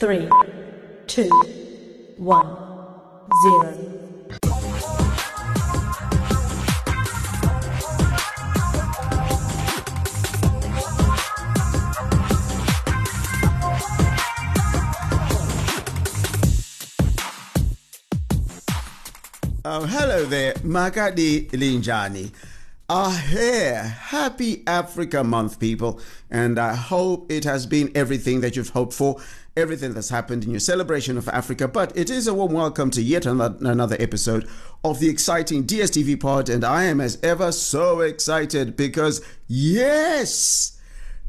three, two, one, zero. Oh, hello there, Makadi Linjani. Ah, here. Happy Africa Month, people. And I hope it has been everything that you've hoped for, everything that's happened in your celebration of Africa. But it is a warm welcome to yet another, another episode of the exciting DSTV pod. And I am, as ever, so excited because, yes,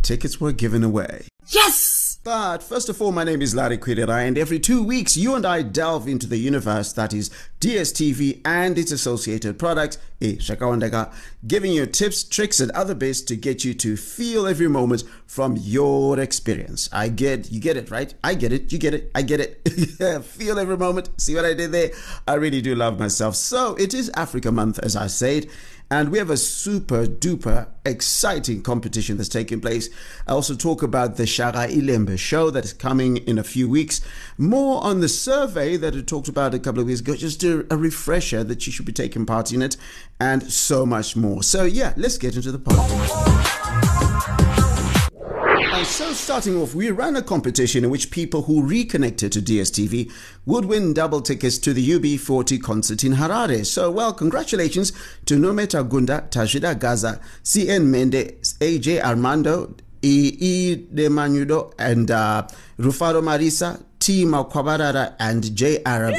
tickets were given away. Yes! But first of all, my name is Larry Kwirirayi, and every two weeks, you and I delve into the universe that is DSTV and its associated products, Shakawandega, giving you tips, tricks, and other bits to get you to feel every moment from your experience. I get, you get it, right? I get it, you get it, I get it. feel every moment. See what I did there? I really do love myself. So it is Africa Month, as I said. And we have a super duper exciting competition that's taking place. I also talk about the Shaka Ilembe show that is coming in a few weeks. More on the survey that I talked about a couple of weeks ago, just a, a refresher that you should be taking part in it, and so much more. So, yeah, let's get into the pod. And so, starting off, we ran a competition in which people who reconnected to DSTV would win double tickets to the UB40 concert in Harare. So, well, congratulations to Nometa Gunda, Tajida Gaza, CN Mende, AJ Armando, E. E. De Manudo, and uh, Rufaro Marisa, T. Makwabarara, and J. Arab.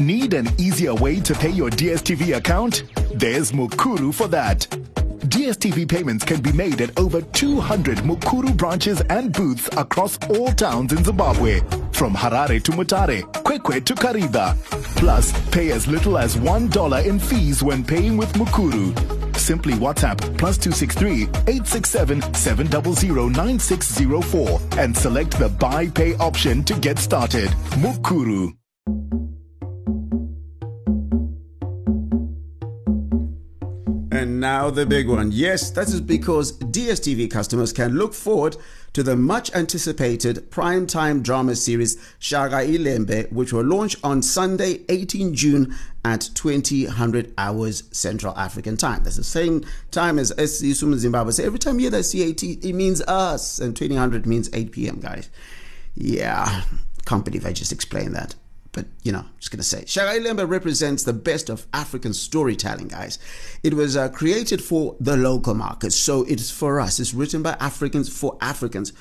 Need an easier way to pay your DSTV account? There's Mukuru for that. DSTV payments can be made at over 200 Mukuru branches and booths across all towns in Zimbabwe, from Harare to Mutare, Kwekwe to Kariba. Plus, pay as little as $1 in fees when paying with Mukuru. Simply WhatsApp plus 263 867 700 9604 and select the buy pay option to get started. Mukuru. Now the big one. Yes, that is because DSTV customers can look forward to the much anticipated primetime drama series Shaka Ilembe, which will launch on Sunday, 18 June at 2000 hours Central African time. That's the same time as SC Sumu Zimbabwe. So every time you hear that CAT, it means us, and 2000 means 8 p.m., guys. Yeah, can't believe I just explained that but you know, I'm just gonna say, Shaka Ilembe represents the best of African storytelling, guys. It was uh, created for the local market, so it's for us. It's written by Africans for Africans,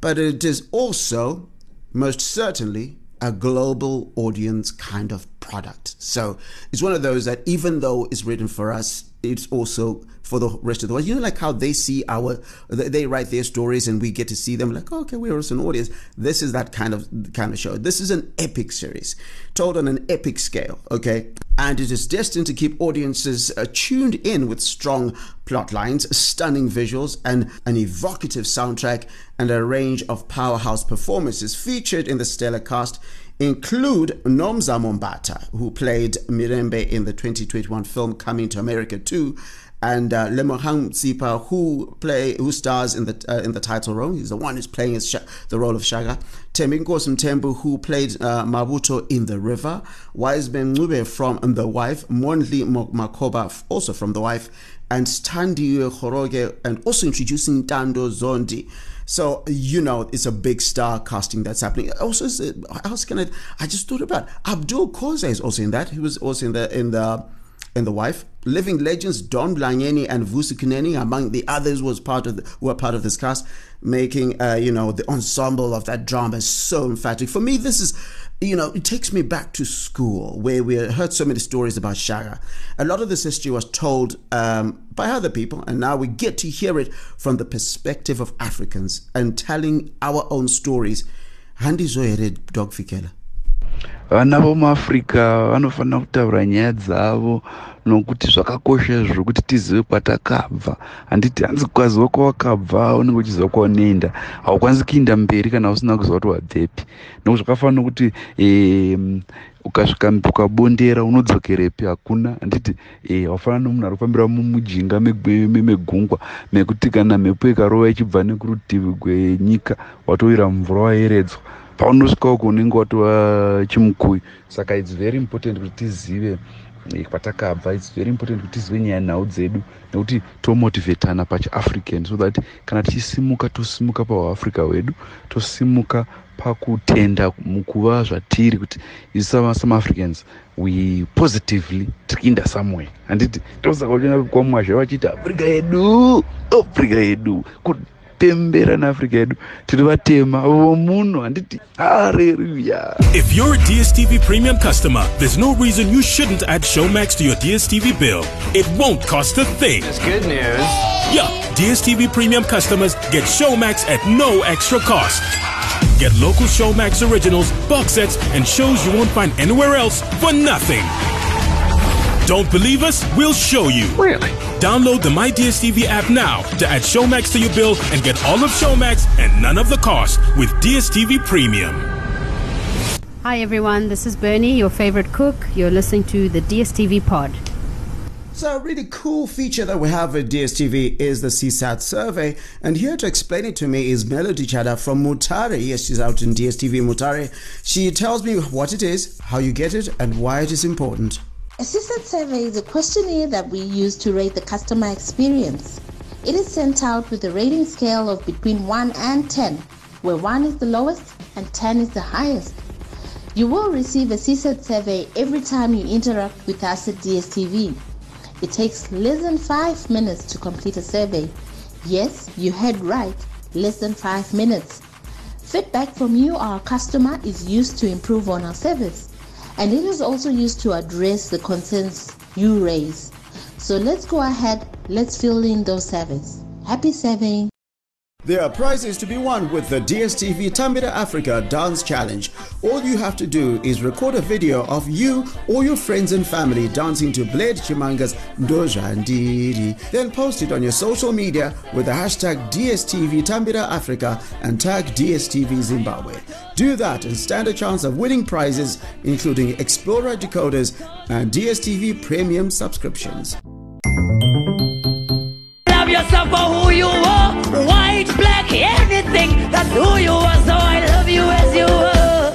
but it is also, most certainly, a global audience kind of product. So it's one of those that even though it's written for us, it's also for the rest of the world. You know, like how they see our, they write their stories and we get to see them. Like, oh, okay, we're also an audience. This is that kind of kind of show. This is an epic series, told on an epic scale. Okay, and it is destined to keep audiences uh, tuned in with strong plot lines, stunning visuals, and an evocative soundtrack, and a range of powerhouse performances featured in the stellar cast include Nomzamo Mbatha, who played Mirembe in the 2021 film Coming to America 2, and uh, Lemogang Tsipa, who play who stars in the uh, in the title role. He's the one who's playing his the role of Shaka. Thembinkosi Mthembu, who played uh, Mabuto in The River. Wiseman Mncube from The Wife. Mondli Makhoba, also from The Wife. And Standi Khoroge, and also introducing Tando Zondi. So you know it's a big star casting that's happening. Also, how else can I? I just thought about Abdul Khoza is also in that. He was also in the in the in the wife. Living legends Don Mlangeni and Vusi Kunene, among the others, was part of the, were part of this cast, making uh, you know the ensemble of that drama so emphatic. For me, this is you know it takes me back to school where we heard so many stories about Shaka. A lot of this history was told um, by other people, and now we get to hear it from the perspective of Africans and telling our own stories. Handy Zoyere Doc Vikela. vana vomuafrica vanofanira kutaura nyaya dzavo nokuti zvakakosha izvo kuti tizive kwatakabva handiti hanzi kukaziva kwawakabva unenge uchiziva kwaunoenda haukwanisi kuinda mberi kana usina kuziva kuti wabvepi. Nokuti zvakafanira nokuti ukasvika ukabondera unodzokerepi hakuna. Handiti wafanana nomunhu ari kufambira mumujinga megungwa mekuti kana mhepo ikarova ichibva nekurutivi gwenyika watowira mumvura waeredzwa. Paunosvika uko unenge watova chimukuyu saka its very important kuti tizive kwatakabva its very important kuti tizive nyaya nhau dzedu nekuti tomotivetana pachiafrican so that kana tichisimuka tosimuka pauafrica hwedu tosimuka pakutenda mukuva zvatiri kuti isu samaafricans we positively tiriinda somewhere. Handiti ndosaka uchiona kwamwazha vachiti afrika yedu afrika yedu kutembera neafrica yedu tiri vatema vomuno handiti haleluya If you're a DSTV premium customer, there's no reason you shouldn't add Showmax to your DSTV bill. It won't cost a thing. It's good news. Yeah, DSTV premium customers get Showmax at no extra cost. Get local Showmax originals, box sets, and shows you won't find anywhere else for nothing. Don't believe us? We'll show you. Really? Download the My DSTV app now to add Showmax to your bill and get all of Showmax and none of the cost with DSTV Premium. Hi everyone, this is Bernie, your favorite cook. You're listening to the DSTV pod. So, a really cool feature that we have at DSTV is the CSAT survey. And here to explain it to me is Melody Chada from Mutare. Yes, she's out in DSTV Mutare. She tells me what it is, how you get it, and why it is important. A CSAT survey is a questionnaire that we use to rate the customer experience. It is sent out with a rating scale of between 1 and 10, where 1 is the lowest and 10 is the highest. You will receive a CSAT survey every time you interact with us at DSTV. It takes less than 5 minutes to complete a survey. Yes, you heard right, less than 5 minutes. Feedback from you, our customer, is used to improve on our service and it is also used to address the concerns you raise. So let's go ahead, let's fill in those surveys. Happy surveying. There are prizes to be won with the DSTV Tambira Africa Dance Challenge. All you have to do is record a video of you or your friends and family dancing to Blade Chimanga's Ndoja Ndiri. Then post it on your social media with the hashtag DSTV Tambira Africa and tag DSTV Zimbabwe. Do that and stand a chance of winning prizes including Explora decoders and DSTV premium subscriptions. Love yourself for who you anything. That's who you are. So I love you as you are.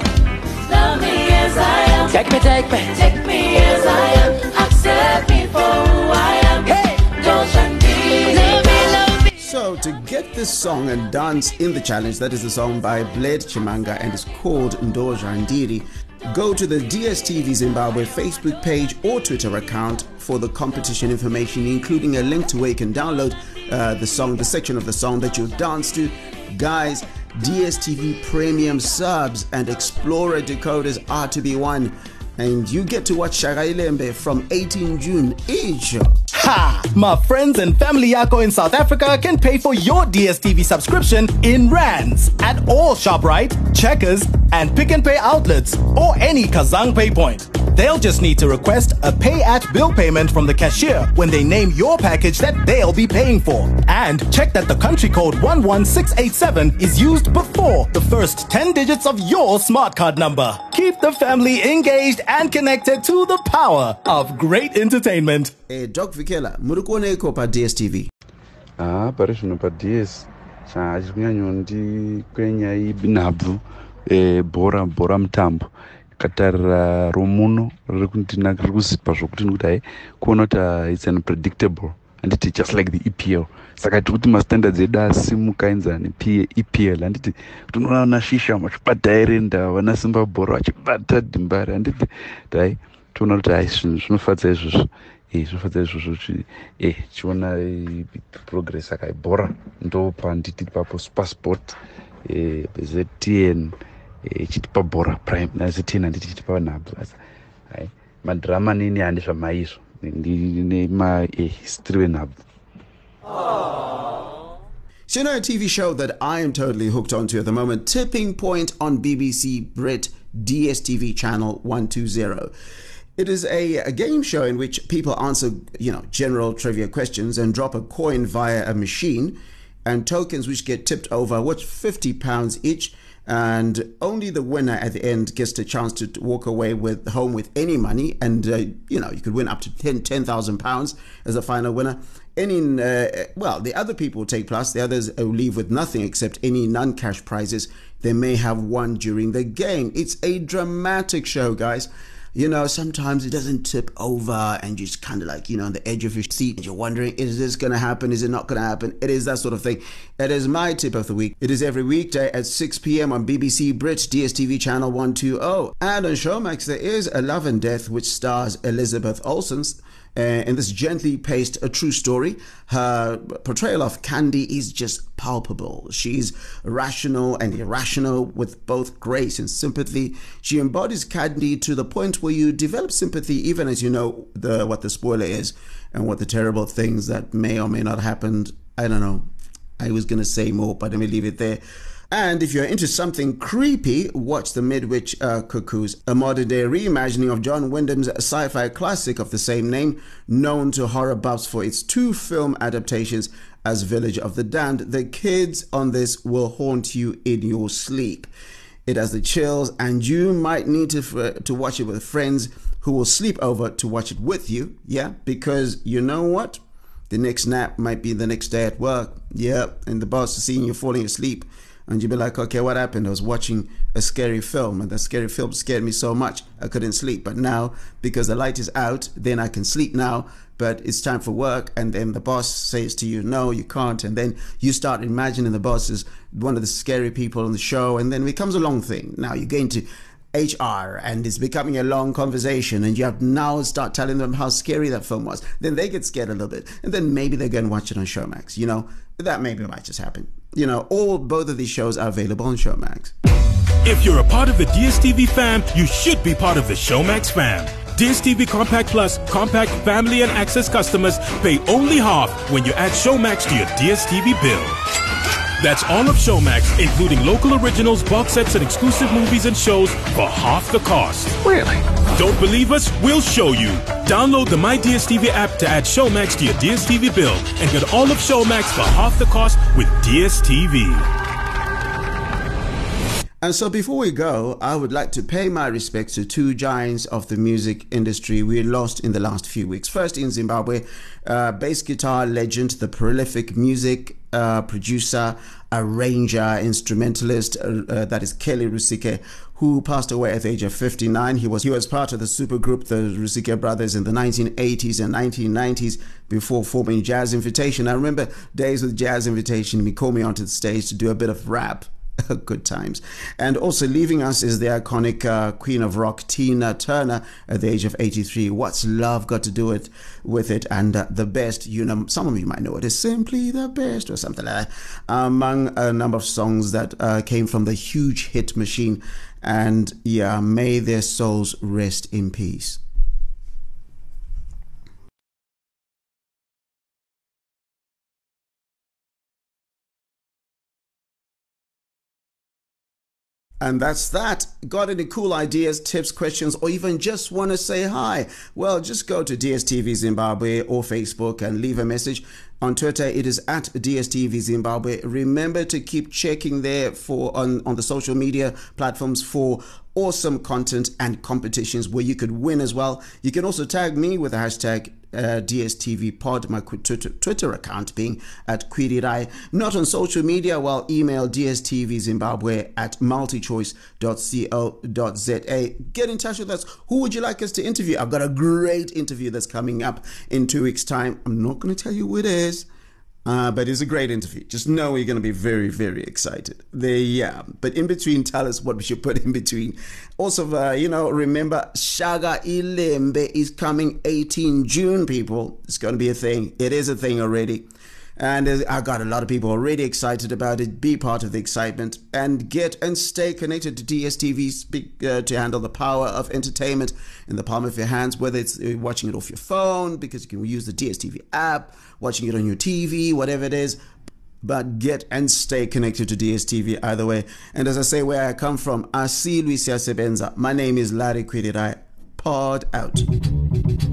Love me as I am. Take me, take me, take me as I am. Accept me for who I am. Hey, don't me. Love me, love me. So, to get this song and dance in the challenge, that is the song by Blade Chimanga and it's called Ndoja Ndiri. Go to the DSTV Zimbabwe Facebook page or Twitter account for the competition information, including a link to where you can download uh, the song, the section of the song that you'll dance to. Guys, DSTV Premium subs and Explora decoders are to be won. And you get to watch Shaka Ilembe from 18 June each. Ha! My friends and family Yako in South Africa can pay for your DSTV subscription in rands at all ShopRite, Checkers, and Pick n Pay outlets or any Kazang Pay point. They'll just need to request a pay at bill payment from the cashier when they name your package that they'll be paying for. And check that the country code 11687 is used before the first 10 digits of your smart card number. Keep the family engaged and connected to the power of great entertainment. Eh, Doc Vikela, muri kuoneko pa DSTV. haa pari zvino pads chiri kunyanyondikwenya inhabvu eh, bhora bhora mutambo. Katarira romuno riri kuzipa zvokuti ndikuti hai kuona kuti ah, its unpredictable. Handiti just like the epl saka tikuti mastandards edu asimuka enzani epl handiti kuti unoona shisha vachibata irenda vana simba bhora vachibata dhimbari. Handiti hai toona kuti hai zvinhu zvinofadza izvozvo zvinofadza izvozvo e chiona progress aka bhora ndopa nditi papo supersport ztn ichitipa bhora prime naztn handiti ichitipa nhabvu asi hai madhirama nini handi zvamaizvo nemahistory wenhabvu So, you know, a TV show that I am totally hooked onto at the moment, Tipping Point on BBC Brit DSTV channel 120. It is a, a, game show in which people answer, you know, general trivia questions and drop a coin via a machine and tokens which get tipped over, what, 50 pounds each. And only the winner at the end gets the chance to walk away with home with any money. And, uh, you know, you could win up to 10,000 10, pounds as a final winner. Any, uh, well, the other people take plus, the others leave with nothing except any non cash prizes they may have won during the game. It's a dramatic show, guys you know, sometimes it doesn't tip over and you're just kind of like, you know, on the edge of your seat. And you're wondering, is this going to happen? Is it not going to happen? It is that sort of thing. It is my tip of the week. It is every weekday at 6 p.m. on BBC Brit, DSTV channel 120. And on Showmax, there is A Love and Death, which stars Elizabeth Olsen. Uh, in this gently paced a true story. Her portrayal of Candy is just palpable. She's rational and irrational with both grace and sympathy. She embodies Candy to the point where you develop sympathy even as you know the what the spoiler is and what the terrible things that may or may not happen. I don't know. I was going to say more, but let me leave it there. And if you're into something creepy, watch The Midwich uh, Cuckoos, a modern day reimagining of John Wyndham's sci fi classic of the same name, known to horror buffs for its two film adaptations as Village of the Damned. The kids on this will haunt you in your sleep. It has the chills, and you might need to, uh, to watch it with friends who will sleep over to watch it with you. Yeah, because you know what? The next nap might be the next day at work. Yeah, and the boss is seeing you falling asleep and you'd be like, okay, what happened? I was watching a scary film, and the scary film scared me so much I couldn't sleep. But now, because the light is out, then I can sleep now. But it's time for work, and then the boss says to you, no, you can't. And then you start imagining the boss is one of the scary people on the show, and then it becomes a long thing. Now you're going to HR and it's becoming a long conversation and you have now start telling them how scary that film was. Then they get scared a little bit and then maybe they go and watch it on Showmax. You know, that maybe might just happen. You know, all both of these shows are available on Showmax. If you're a part of the DSTV fam, you should be part of the Showmax fam. DSTV Compact Plus, Compact Family and Access customers pay only half when you add Showmax to your DSTV bill. That's all of Showmax, including local originals, box sets, and exclusive movies and shows for half the cost. Really? Don't believe us? We'll show you. Download the My DSTV app to add Showmax to your DSTV bill and get all of Showmax for half the cost with DSTV. And so before we go, I would like to pay my respects to two giants of the music industry we lost in the last few weeks. First, in Zimbabwe, uh, bass guitar legend, the prolific music uh, producer, arranger, instrumentalist, uh, uh, that is Kelly Rusike, who passed away at the age of 59. He was he was part of the supergroup, the Rusike Brothers, in the 1980s and 1990s before forming Jazz Invitation. I remember days with Jazz Invitation. He called me onto the stage to do a bit of rap good times. And also leaving us is the iconic uh, Queen of Rock, Tina Turner, at the age of 83. What's love got to do it with it? And uh, the best, you know, some of you might know it is simply the best or something like that, among a number of songs that uh, came from the huge hit machine. And yeah, may their souls rest in peace. And that's that. Got any cool ideas, tips, questions, or even just want to say hi? Well, just go to DSTV Zimbabwe or Facebook and leave a message. On Twitter, it is at DSTV Zimbabwe. Remember to keep checking there for on, on the social media platforms for awesome content and competitions where you could win as well. You can also tag me with the hashtag uh, DSTV Pod, my Twitter, account being at Kwirirai. Not on social media, well, email DSTV Zimbabwe at multichoice.co.za. Get in touch with us. Who would you like us to interview? I've got a great interview that's coming up in two weeks' time. I'm not going to tell you who it is. Uh, but it's a great interview. Just know you're going to be very, very excited. There, yeah. But in between, tell us what we should put in between. Also, uh, you know, remember Shaka Ilembe is coming 18 June, people. It's going to be a thing. It is a thing already. And I got a lot of people already excited about it. Be part of the excitement and get and stay connected to DSTV uh, to handle the power of entertainment in the palm of your hands, whether it's uh, watching it off your phone because you can use the DSTV app, watching it on your TV, whatever it is but get and stay connected to DSTV either way. And as I say, where I come from, Asi Luisia Sebenza. My name is Larry Kwirirayi. Pod out.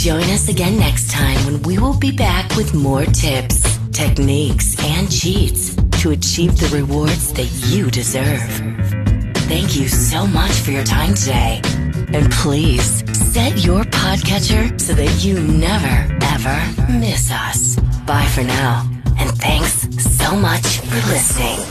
Join us again next time when we will be back with more tips, techniques, and cheats to achieve the rewards that you deserve. Thank you so much for your time today. And please set your podcatcher so that you never, ever miss us. Bye for now. And thanks so much for listening.